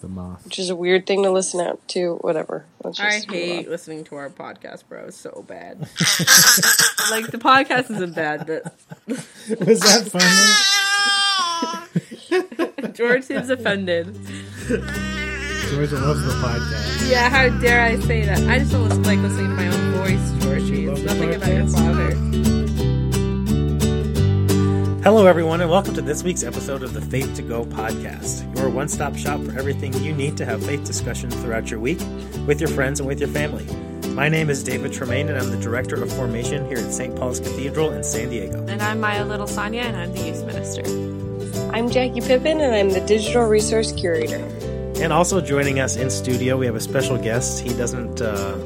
The moth. which is a weird thing to listen out to. Whatever. Let's I just move hate on. listening to our podcast, bro. It's so bad. like the podcast isn't bad, but Was that funny? George seems offended. Georgia loves the podcast. Yeah, how dare I say that? I just don't listen, like listening to my own voice, George. It's nothing about your father. Hello, everyone, and welcome to this week's episode of the Faith to Go podcast, your one stop shop for everything you need to have faith discussions throughout your week with your friends and with your family. My name is David Tremaine, and I'm the Director of Formation here at St. Paul's Cathedral in San Diego. And I'm Maya Little Sonia, and I'm the youth minister. I'm Jackie Pippin, and I'm the digital resource curator. And also joining us in studio, we have a special guest. He doesn't uh,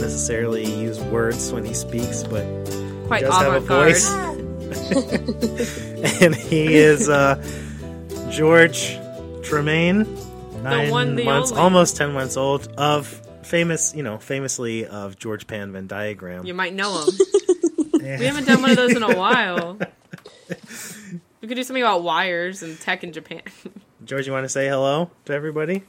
necessarily use words when he speaks, but Quite does have a avant-garde. voice. and he is uh, George Tremaine, nine one, the months, only. almost ten months old, of famous, you know, famously of George Pan Venn diagram. You might know him. we haven't done one of those in a while. We could do something about wires and tech in Japan. George, you want to say hello to everybody?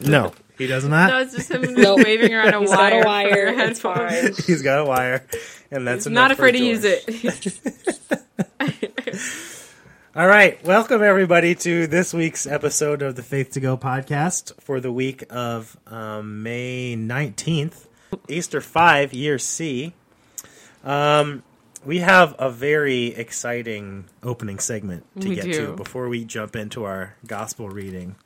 No, he does not. no, it's just him Nope. waving around a He's wire. got a wire. your It's fine. He's got a wire, and that's not afraid to use it. All right, welcome everybody to this week's episode of the Faith to Go podcast for the week of um, May nineteenth, Easter five, year C. Um, we have a very exciting opening segment to We get do. to before we jump into our gospel reading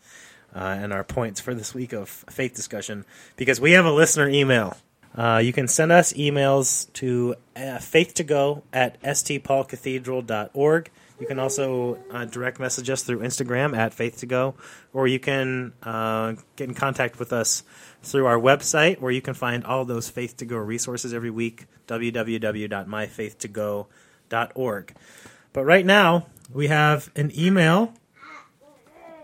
uh, and our points for this week of faith discussion because we have a listener email. Uh, you can send us emails to uh, faith2go at stpaulcathedral.org. You can also uh, direct message us through Instagram at faith2go, or you can uh, get in contact with us through our website where you can find all those Faith to Go resources every week, www.myfaith2go.org. But right now, we have an email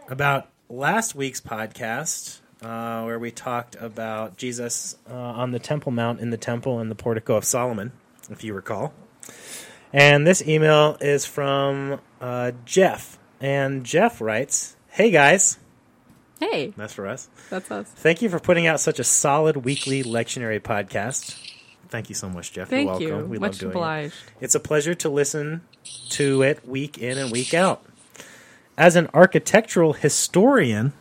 about last week's podcast uh, where we talked about Jesus uh, on the Temple Mount in the Temple and the Portico of Solomon, if you recall. And this email is from uh, Jeff. And Jeff writes Hey guys, hey, that's for us. that's us. Thank you for putting out such a solid weekly lectionary podcast. Thank you so much, Jeff. Thank You're welcome. you. We Much love doing obliged. it. It's a pleasure to listen to it week in and week out. As an architectural historian,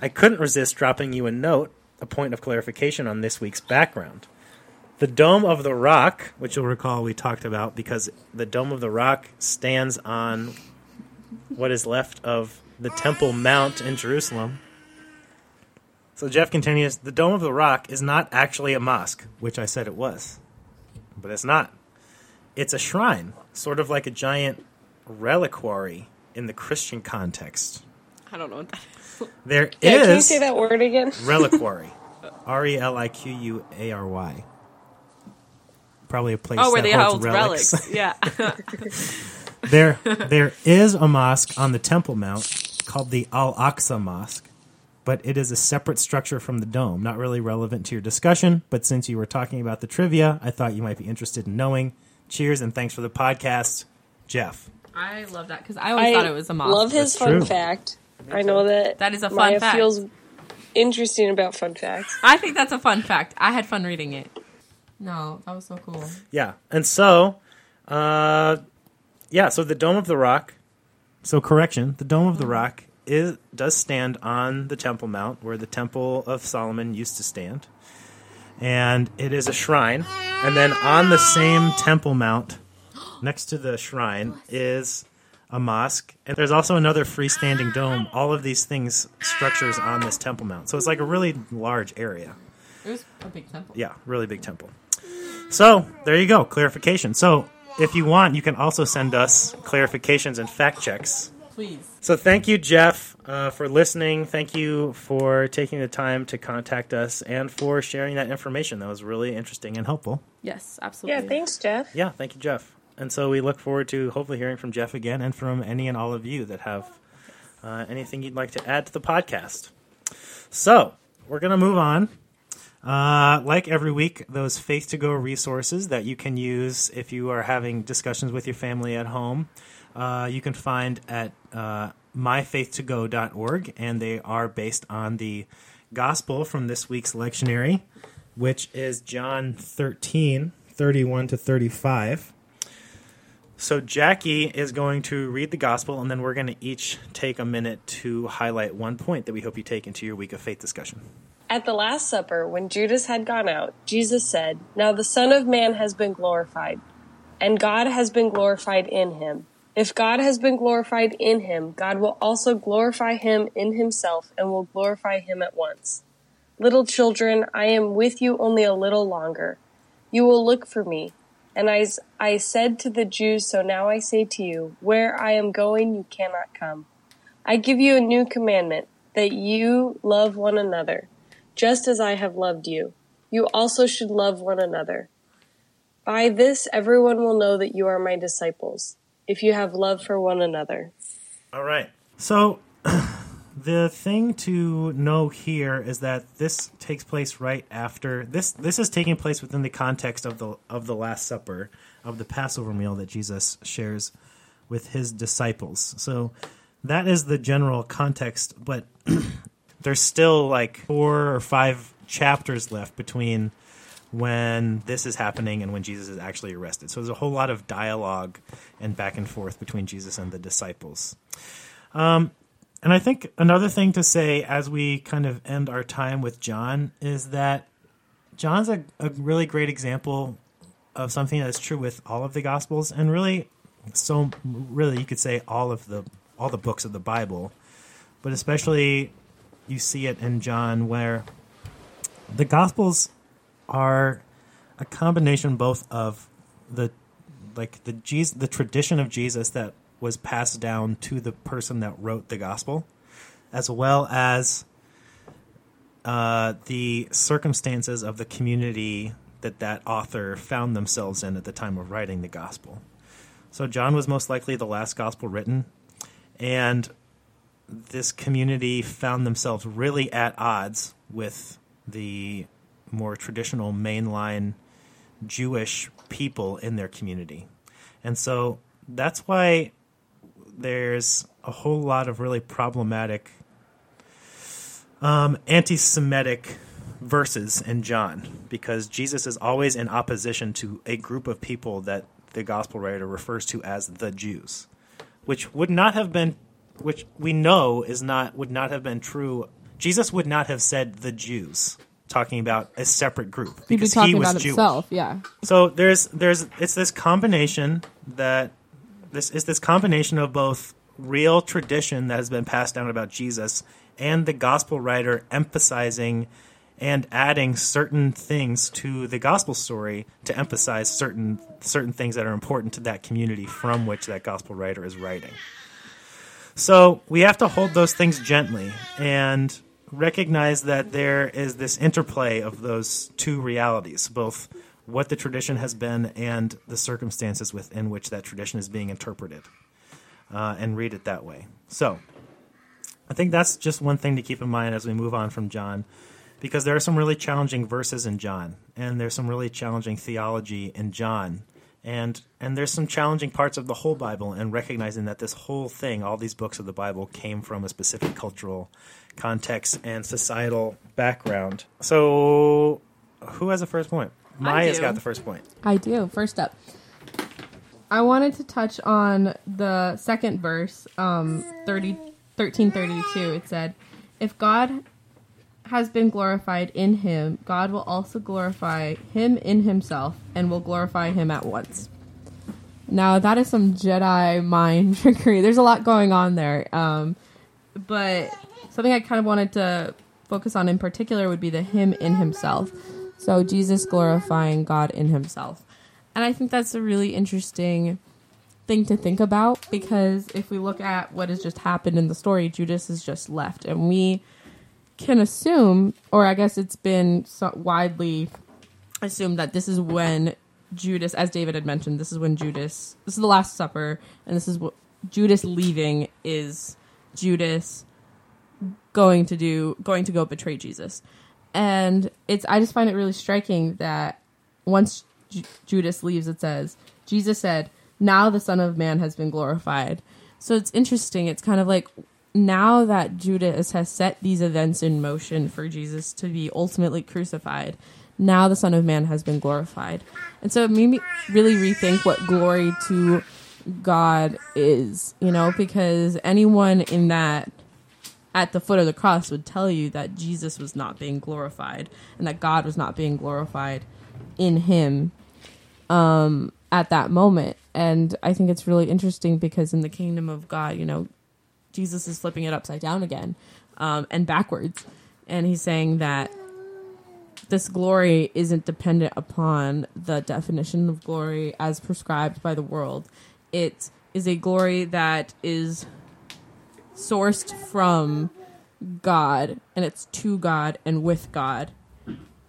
I couldn't resist dropping you a note, a point of clarification on this week's background. The Dome of the Rock, which you'll recall we talked about because the Dome of the Rock stands on what is left of the Temple Mount in Jerusalem. So Jeff continues The Dome of the Rock is not actually a mosque, which I said it was. But it's not. It's a shrine, sort of like a giant reliquary in the Christian context. I don't know what that is. There is Yeah, can you say that word again? reliquary. R E L I Q U A R Y. Probably a place Oh, where that they holds hold relics. relics. Yeah. there, there is a mosque on the Temple Mount called the Al Aqsa Mosque, but it is a separate structure from the dome. Not really relevant to your discussion, but since you were talking about the trivia, I thought you might be interested in knowing. Cheers and thanks for the podcast, Jeff. I love that because I always I thought it was a mosque. love his That's fun true. fact. I know that That is a fun Maya fact. feels interesting about fun facts. I think that's a fun fact. I had fun reading it. No, that was so cool. Yeah, and so, uh, yeah, so the Dome of the Rock. So correction, the Dome of the Rock is does stand on the Temple Mount where the Temple of Solomon used to stand, and it is a shrine. And then on the same Temple Mount, next to the shrine, is a mosque, and there's also another freestanding dome. All of these things structures on this Temple Mount, so it's like a really large area. It was a big temple. Yeah, really big temple. So there you go, clarification. So if you want, you can also send us clarifications and fact checks. Please. So thank you, Jeff, uh, for listening. Thank you for taking the time to contact us and for sharing that information. That was really interesting and helpful. Yes, absolutely. Yeah, absolutely. thanks, Jeff. Yeah, thank you, Jeff. And so we look forward to hopefully hearing from Jeff again and from any and all of you that have uh, anything you'd like to add to the podcast. So we're going to move on. Uh, like every week, those Faith to Go resources that you can use if you are having discussions with your family at home, uh, you can find at uh, myfaith2go.org, and they are based on the gospel from this week's lectionary, which is John 13, 31 to 35. So, Jackie is going to read the gospel, and then we're going to each take a minute to highlight one point that we hope you take into your week of faith discussion. At the Last Supper, when Judas had gone out, Jesus said, Now the Son of Man has been glorified, and God has been glorified in him. If God has been glorified in him, God will also glorify him in himself and will glorify him at once. Little children, I am with you only a little longer. You will look for me. And I, I said to the Jews, so now I say to you, where I am going, you cannot come. I give you a new commandment, that you love one another, just as I have loved you. You also should love one another. By this, everyone will know that you are my disciples if you have love for one another. All right. So the thing to know here is that this takes place right after this this is taking place within the context of the of the last supper of the Passover meal that Jesus shares with his disciples. So that is the general context, but there's still like four or five chapters left between when this is happening and when Jesus is actually arrested. So there's a whole lot of dialogue and back and forth between Jesus and the disciples. Um, and I think another thing to say as we kind of end our time with John is that John's a, a really great example of something that's true with all of the Gospels, and really, so really you could say all of the all the books of the Bible, but especially you see it in John where the Gospels are a combination both of the like the Jesus, the tradition of Jesus that was passed down to the person that wrote the gospel, as well as uh, the circumstances of the community that that author found themselves in at the time of writing the gospel. So John was most likely the last gospel written, and this community found themselves really at odds with the more traditional mainline Jewish people in their community. And so that's why there's a whole lot of really problematic um, anti Semitic verses in John because Jesus is always in opposition to a group of people that the gospel writer refers to as the Jews, which would not have been, which we know is not, would not have been true. Jesus would not have said the Jews talking about a separate group He'd be because talking he was about Jewish. himself, yeah. So there's there's it's this combination that this is this combination of both real tradition that has been passed down about Jesus and the gospel writer emphasizing and adding certain things to the gospel story to emphasize certain certain things that are important to that community from which that gospel writer is writing. So we have to hold those things gently and recognize that there is this interplay of those two realities, both what the tradition has been and the circumstances within which that tradition is being interpreted, uh, and read it that way. So, I think that's just one thing to keep in mind as we move on from John, because there are some really challenging verses in John, and there's some really challenging theology in John. And and there's some challenging parts of the whole Bible, and recognizing that this whole thing, all these books of the Bible, came from a specific cultural context and societal background. So, who has the first point? Maya's do. got the first point. I do. First up, I wanted to touch on the second verse, um, 30, 1332. It said, If God has been glorified in him, God will also glorify him in himself and will glorify him at once. Now, that is some Jedi mind trickery. There's a lot going on there. Um, but something I kind of wanted to focus on in particular would be the him in himself. So, Jesus glorifying God in himself. And I think that's a really interesting thing to think about because if we look at what has just happened in the story, Judas is just left. And we can assume, or I guess it's been so widely assumed that this is when Judas, as David had mentioned, this is when Judas, this is the Last Supper, and this is what Judas leaving is Judas going to do, going to go betray Jesus. And it's, I just find it really striking that once Ju- Judas leaves, it says, Jesus said, Now the Son of Man has been glorified. So it's interesting. It's kind of like now that Judas has set these events in motion for Jesus to be ultimately crucified, now the Son of Man has been glorified. And so it made me really rethink what glory to God is, you know, because anyone in that at the foot of the cross would tell you that Jesus was not being glorified and that God was not being glorified in him um, at that moment. And I think it's really interesting because in the kingdom of God, you know, Jesus is flipping it upside down again um, and backwards. And he's saying that this glory isn't dependent upon the definition of glory as prescribed by the world. It is a glory that is sourced from God and it's to God and with God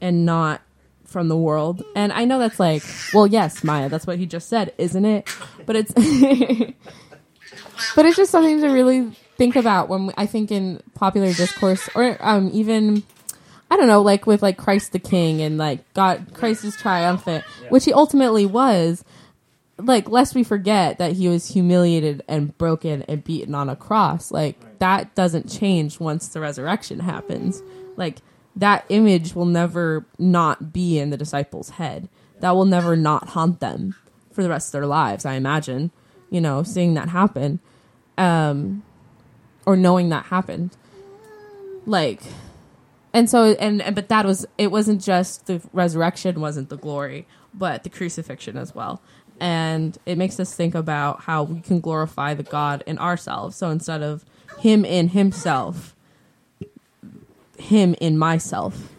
and not from the world. And I know that's like, well, yes, Maya, that's what he just said, isn't it? But it's but it's just something to really think about when I think in popular discourse or um even I don't know, like with like Christ the King and like God Christ is triumphant, which he ultimately was. Like, lest we forget that he was humiliated and broken and beaten on a cross. Like that doesn't change once the resurrection happens. Like that image will never not be in the disciples' head. That will never not haunt them for the rest of their lives, I imagine. You know, seeing that happen. Um or knowing that happened. Like and so and, and but that was it wasn't just the resurrection wasn't the glory, but the crucifixion as well. And it makes us think about how we can glorify the God in ourselves. So instead of him in himself, him in myself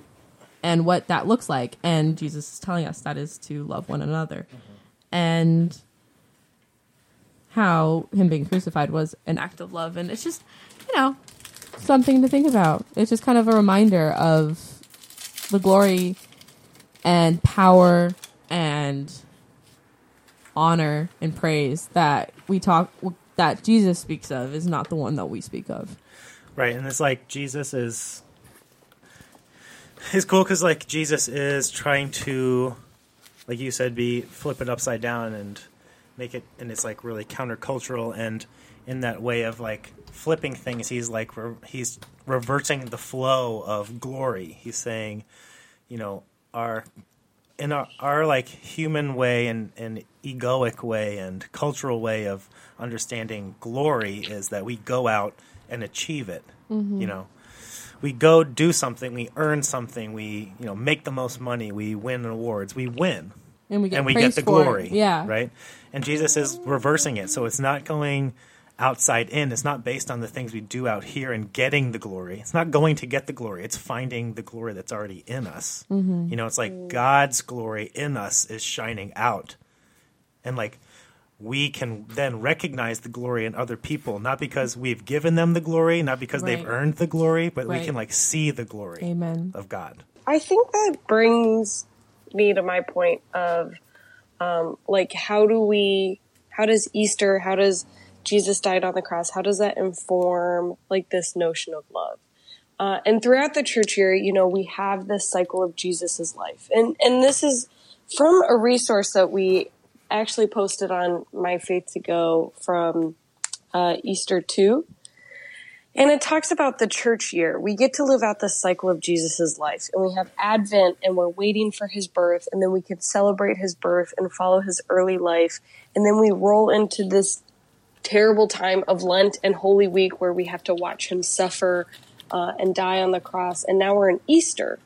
and what that looks like. And Jesus is telling us that is to love one another. And how him being crucified was an act of love. And it's just, you know, something to think about. It's just kind of a reminder of the glory and power and honor and praise that we talk that Jesus speaks of is not the one that we speak of. Right, and it's like Jesus is. It's cool because like Jesus is trying to, like you said, be flip it upside down and make it, and it's like really countercultural and in that way of like flipping things. He's like re- he's reversing the flow of glory. He's saying, you know, our in our, our like human way and, and egoic way and cultural way of understanding glory is that we go out and achieve it. Mm-hmm. You know, we go do something, we earn something, we you know make the most money, we win awards, we win, And we get and we get the glory. Yeah. right. And Jesus is reversing it, so it's not going outside in. It's not based on the things we do out here and getting the glory. It's not going to get the glory. It's finding the glory that's already in us. Mm-hmm. You know, it's like God's glory in us is shining out, and like we can then recognize the glory in other people, not because we've given them the glory, not because they've earned the glory, but we can like see the glory Amen. of God. I think that brings me to my point of um, like how do we how does Easter how does Jesus died on the cross how does that inform like this notion of love uh, and throughout the church year you know we have this cycle of Jesus's life and and this is from a resource that we actually posted on my faith to go from uh, Easter 2 and it talks about the church year. We get to live out the cycle of Jesus' life. And we have Advent and we're waiting for his birth. And then we can celebrate his birth and follow his early life. And then we roll into this terrible time of Lent and Holy Week where we have to watch him suffer uh, and die on the cross. And now we're in Easter.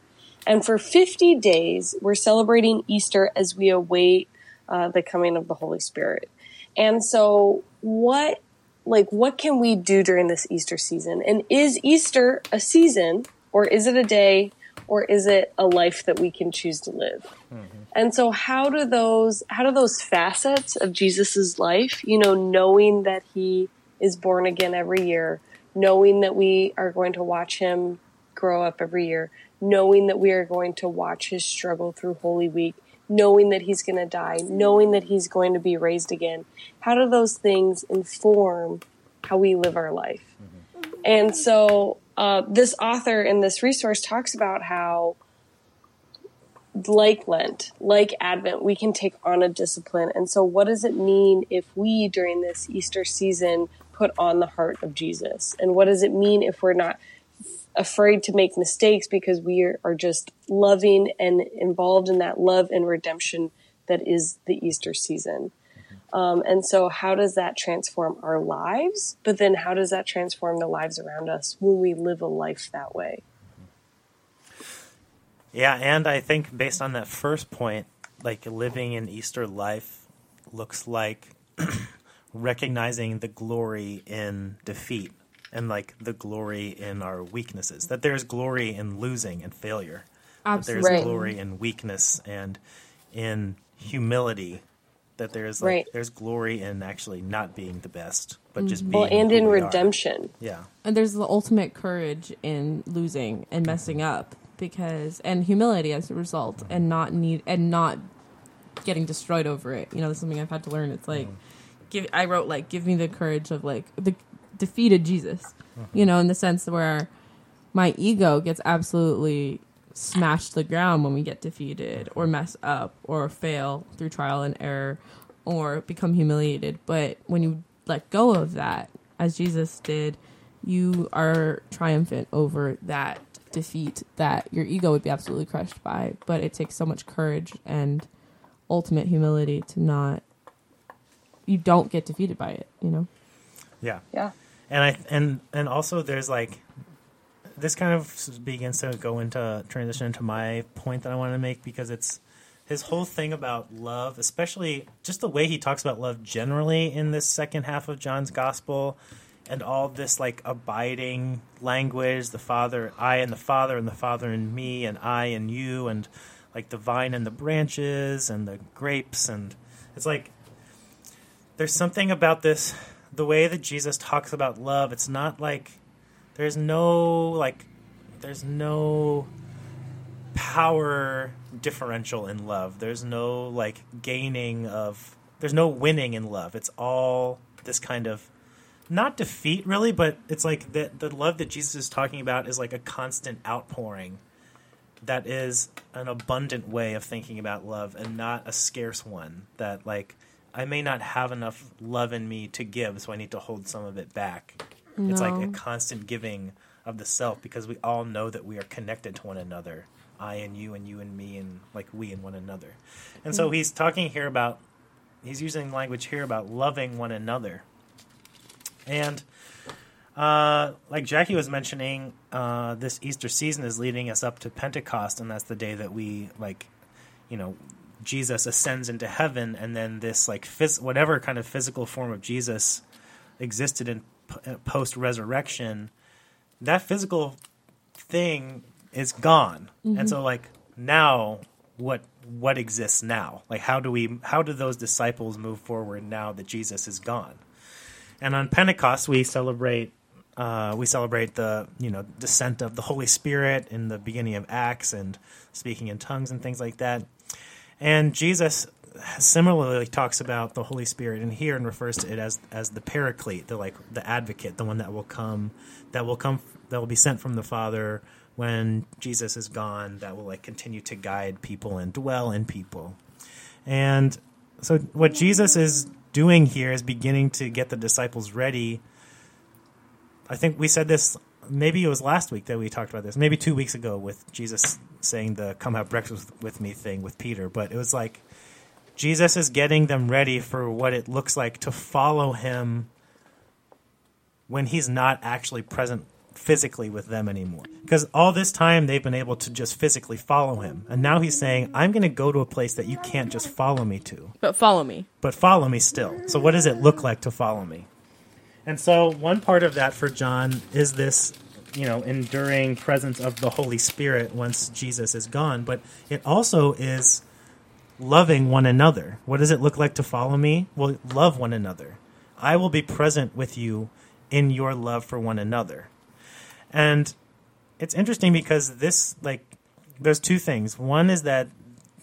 And for 50 days, we're celebrating Easter as we await uh, the coming of the Holy Spirit. And so, what like what can we do during this Easter season? And is Easter a season or is it a day or is it a life that we can choose to live? Mm-hmm. And so how do those how do those facets of Jesus's life, you know, knowing that he is born again every year, knowing that we are going to watch him grow up every year, knowing that we are going to watch his struggle through Holy Week, knowing that he's going to die, knowing that he's going to be raised again. How do those things inform how we live our life? Mm-hmm. And so, uh, this author in this resource talks about how, like Lent, like Advent, we can take on a discipline. And so, what does it mean if we, during this Easter season, put on the heart of Jesus? And what does it mean if we're not afraid to make mistakes because we are, are just loving and involved in that love and redemption that is the Easter season? Um, and so, how does that transform our lives? But then, how does that transform the lives around us when we live a life that way? Yeah, and I think based on that first point, like living an Easter life looks like recognizing the glory in defeat and like the glory in our weaknesses. That there's glory in losing and failure. That there's glory in weakness and in humility. That there's like Right. there's glory in actually not being the best, but just mm-hmm. being Well, and who in we are. redemption. Yeah. and there's the ultimate courage in losing and mm-hmm. messing up because and humility as a result mm-hmm. and not need and not getting destroyed over it you know that's something i've had to learn it's like give i wrote like give me the courage of like the defeated jesus you know in the sense where my ego gets absolutely smashed to the ground when we get defeated or mess up or fail through trial and error or become humiliated. But when you let go of that, as Jesus did, you are triumphant over that defeat that your ego would be absolutely crushed by. But it takes so much courage and ultimate humility to not. You don't get defeated by it, you know? Yeah. Yeah. and I and and also there's like this kind of begins to go into transition into my point that I want to make because it's his whole thing about love, especially just the way he talks about love generally in this second half of John's gospel and all this like abiding language, the father I and the father and the father and me and I and you and like the vine and the branches and the grapes and it's like there's something about this the way that Jesus talks about love it's not like there's no like there's no power differential in love there's no like gaining of there's no winning in love it's all this kind of not defeat really but it's like the the love that Jesus is talking about is like a constant outpouring that is an abundant way of thinking about love and not a scarce one that like I may not have enough love in me to give so I need to hold some of it back. It's like a constant giving of the self because we all know that we are connected to one another. I and you and you and me and like we and one another. And so he's talking here about he's using language here about loving one another. And uh, like Jackie was mentioning, uh, this Easter season is leading us up to Pentecost, and that's the day that we like, you know, Jesus ascends into heaven, and then this like phys- whatever kind of physical form of Jesus existed in post resurrection, that physical thing is gone, and so like now what what exists now? Like how do we how do those disciples move forward now that Jesus is gone? And on Pentecost, we celebrate uh, we celebrate the you know descent of the Holy Spirit in the beginning of Acts and speaking in tongues and things like that. And Jesus similarly talks about the Holy Spirit in here and refers to it as as the Paraclete, the like the Advocate, the one that will come, that will come, that will be sent from the Father when Jesus is gone, that will like continue to guide people and dwell in people. And so what Jesus is doing here is beginning to get the disciples ready. I think we said this maybe it was last week that we talked about this. Maybe 2 weeks ago with Jesus saying the come have breakfast with me thing with Peter, but it was like Jesus is getting them ready for what it looks like to follow him when he's not actually present physically with them anymore. Because all this time they've been able to just physically follow him. And now he's saying, I'm going to go to a place that you can't just follow me to, But follow me. but follow me still. So, what does it look like to follow me? And so, one part of that for John is this, you know, enduring presence of the Holy Spirit once Jesus is gone. But it also is loving one another. What does it look like to follow me? Well, love one another. I will be present with you in your love for one another. And it's interesting because this, like, there's two things. One is that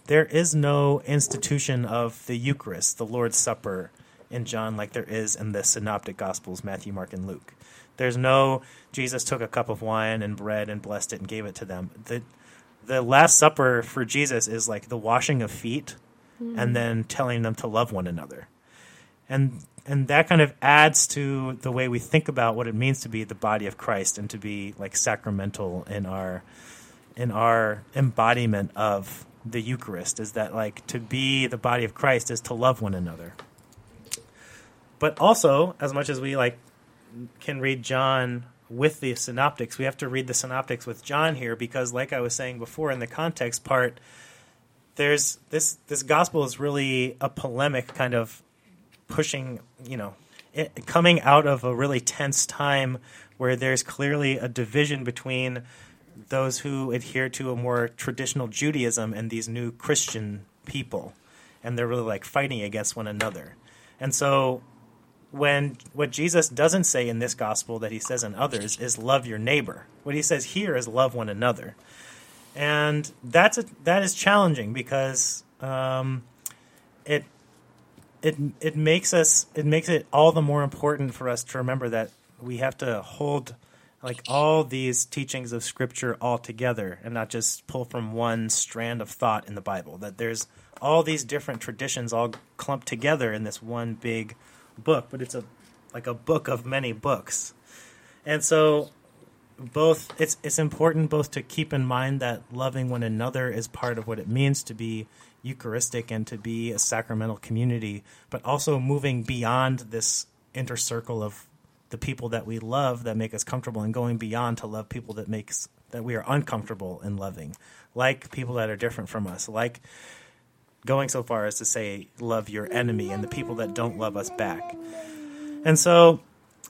there is no institution of the Eucharist, the Lord's Supper, in John like there is in the Synoptic Gospels, Matthew, Mark, and Luke. There's no Jesus took a cup of wine and bread and blessed it and gave it to them. The the Last Supper for Jesus is like the washing of feet and hmm. then telling them to love one another. and and that kind of adds to the way we think about what it means to be the body of Christ and to be like sacramental in our in our embodiment of the Eucharist is that like to be the body of Christ is to love one another. But also, as much as we like can read John with the synoptics, we have to read the synoptics with John here because like I was saying before in the context part, there's this this gospel is really a polemic kind of pushing, you know, it, coming out of a really tense time where there's clearly a division between those who adhere to a more traditional Judaism and these new Christian people, and they're really like fighting against one another. And so, when what Jesus doesn't say in this gospel that he says in others is love your neighbor. What he says here is love one another, and that's a, that is challenging because um, it it it makes us it makes it all the more important for us to remember that we have to hold like all these teachings of scripture all together and not just pull from one strand of thought in the Bible. That there's all these different traditions all clumped together in this one big book, but it's a like a book of many books. And so both it's it's important both to keep in mind that loving one another is part of what it means to be Eucharistic and to be a sacramental community, but also moving beyond this inner circle of the people that we love that make us comfortable and going beyond to love people that makes that we are uncomfortable in loving, like people that are different from us, like going so far as to say love your enemy and the people that don't love us back. And so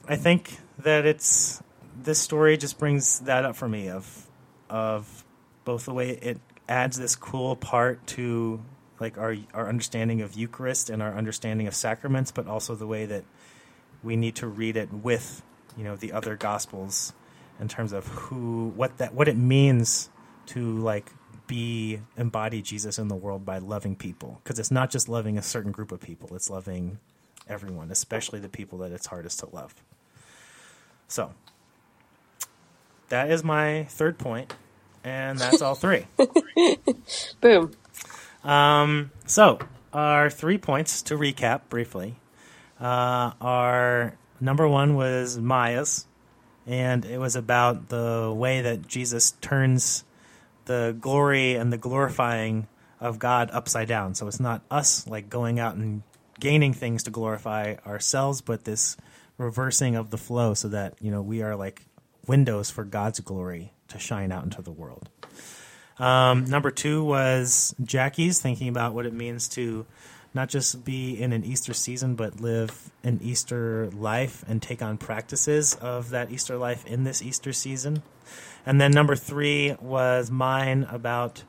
I think that it's this story just brings that up for me of of both the way it adds this cool part to like our our understanding of Eucharist and our understanding of sacraments, but also the way that we need to read it with you know the other gospels in terms of who what that what it means to like be embody Jesus in the world by loving people. Because it's not just loving a certain group of people it's loving everyone especially the people that it's hardest to love. So that is my third point and that's all three. Boom. um, so our three points to recap briefly uh, our number one was Maya's, and it was about the way that Jesus turns the glory and the glorifying of God upside down. So it's not us like going out and gaining things to glorify ourselves, but this reversing of the flow so that, you know, we are like windows for God's glory to shine out into the world. Um, number two was Jackie's thinking about what it means to not just be in an Easter season, but live an Easter life and take on practices of that Easter life in this Easter season. And then number three was mine about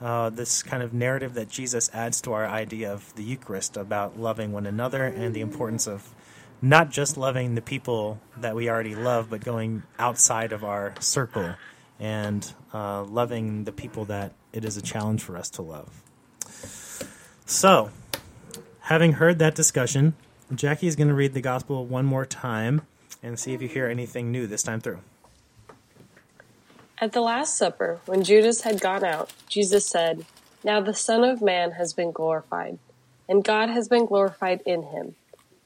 uh, this kind of narrative that Jesus adds to our idea of the Eucharist about loving one another and the importance of not just loving the people that we already love, but going outside of our circle and uh, loving the people that it is a challenge for us to love. So, having heard that discussion, Jackie is going to read the gospel one more time and see if you hear anything new this time through. At the Last Supper, when Judas had gone out, Jesus said, Now the Son of Man has been glorified, and God has been glorified in him.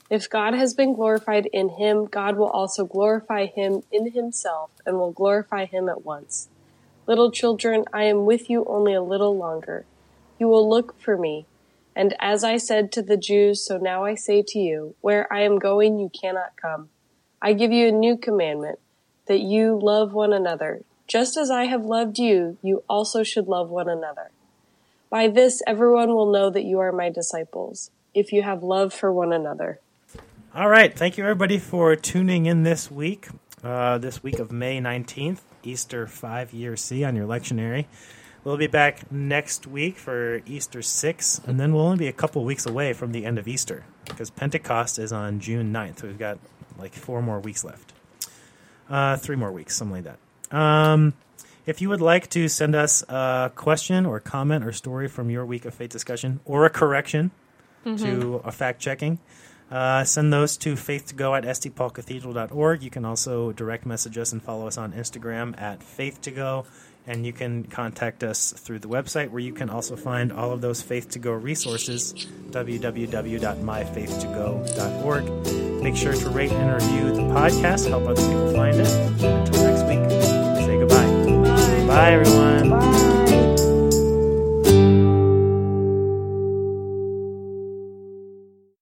If God has been glorified in him, God will also glorify him in himself and will glorify him at once. Little children, I am with you only a little longer. You will look for me. And as I said to the Jews, so now I say to you, where I am going, you cannot come. I give you a new commandment, that you love one another. Just as I have loved you, you also should love one another. By this, everyone will know that you are my disciples, if you have love for one another. All right. Thank you, everybody, for tuning in this week, uh, this week of May 19th, Easter 5 Year C on your lectionary. We'll be back next week for Easter 6, and then we'll only be a couple weeks away from the end of Easter because Pentecost is on June 9th. So we've got like four more weeks left. Uh, three more weeks, something like that. Um, if you would like to send us a question or comment or story from your week of faith discussion or a correction to a fact checking, uh, send those to faith2go at stpaulcathedral.org. You can also direct message us and follow us on Instagram at faith2go. And you can contact us through the website where you can also find all of those Faith to Go resources, www.myfaith2go.org. Make sure to rate and review the podcast, help other people find it. Until next week, Bye, everyone. Bye.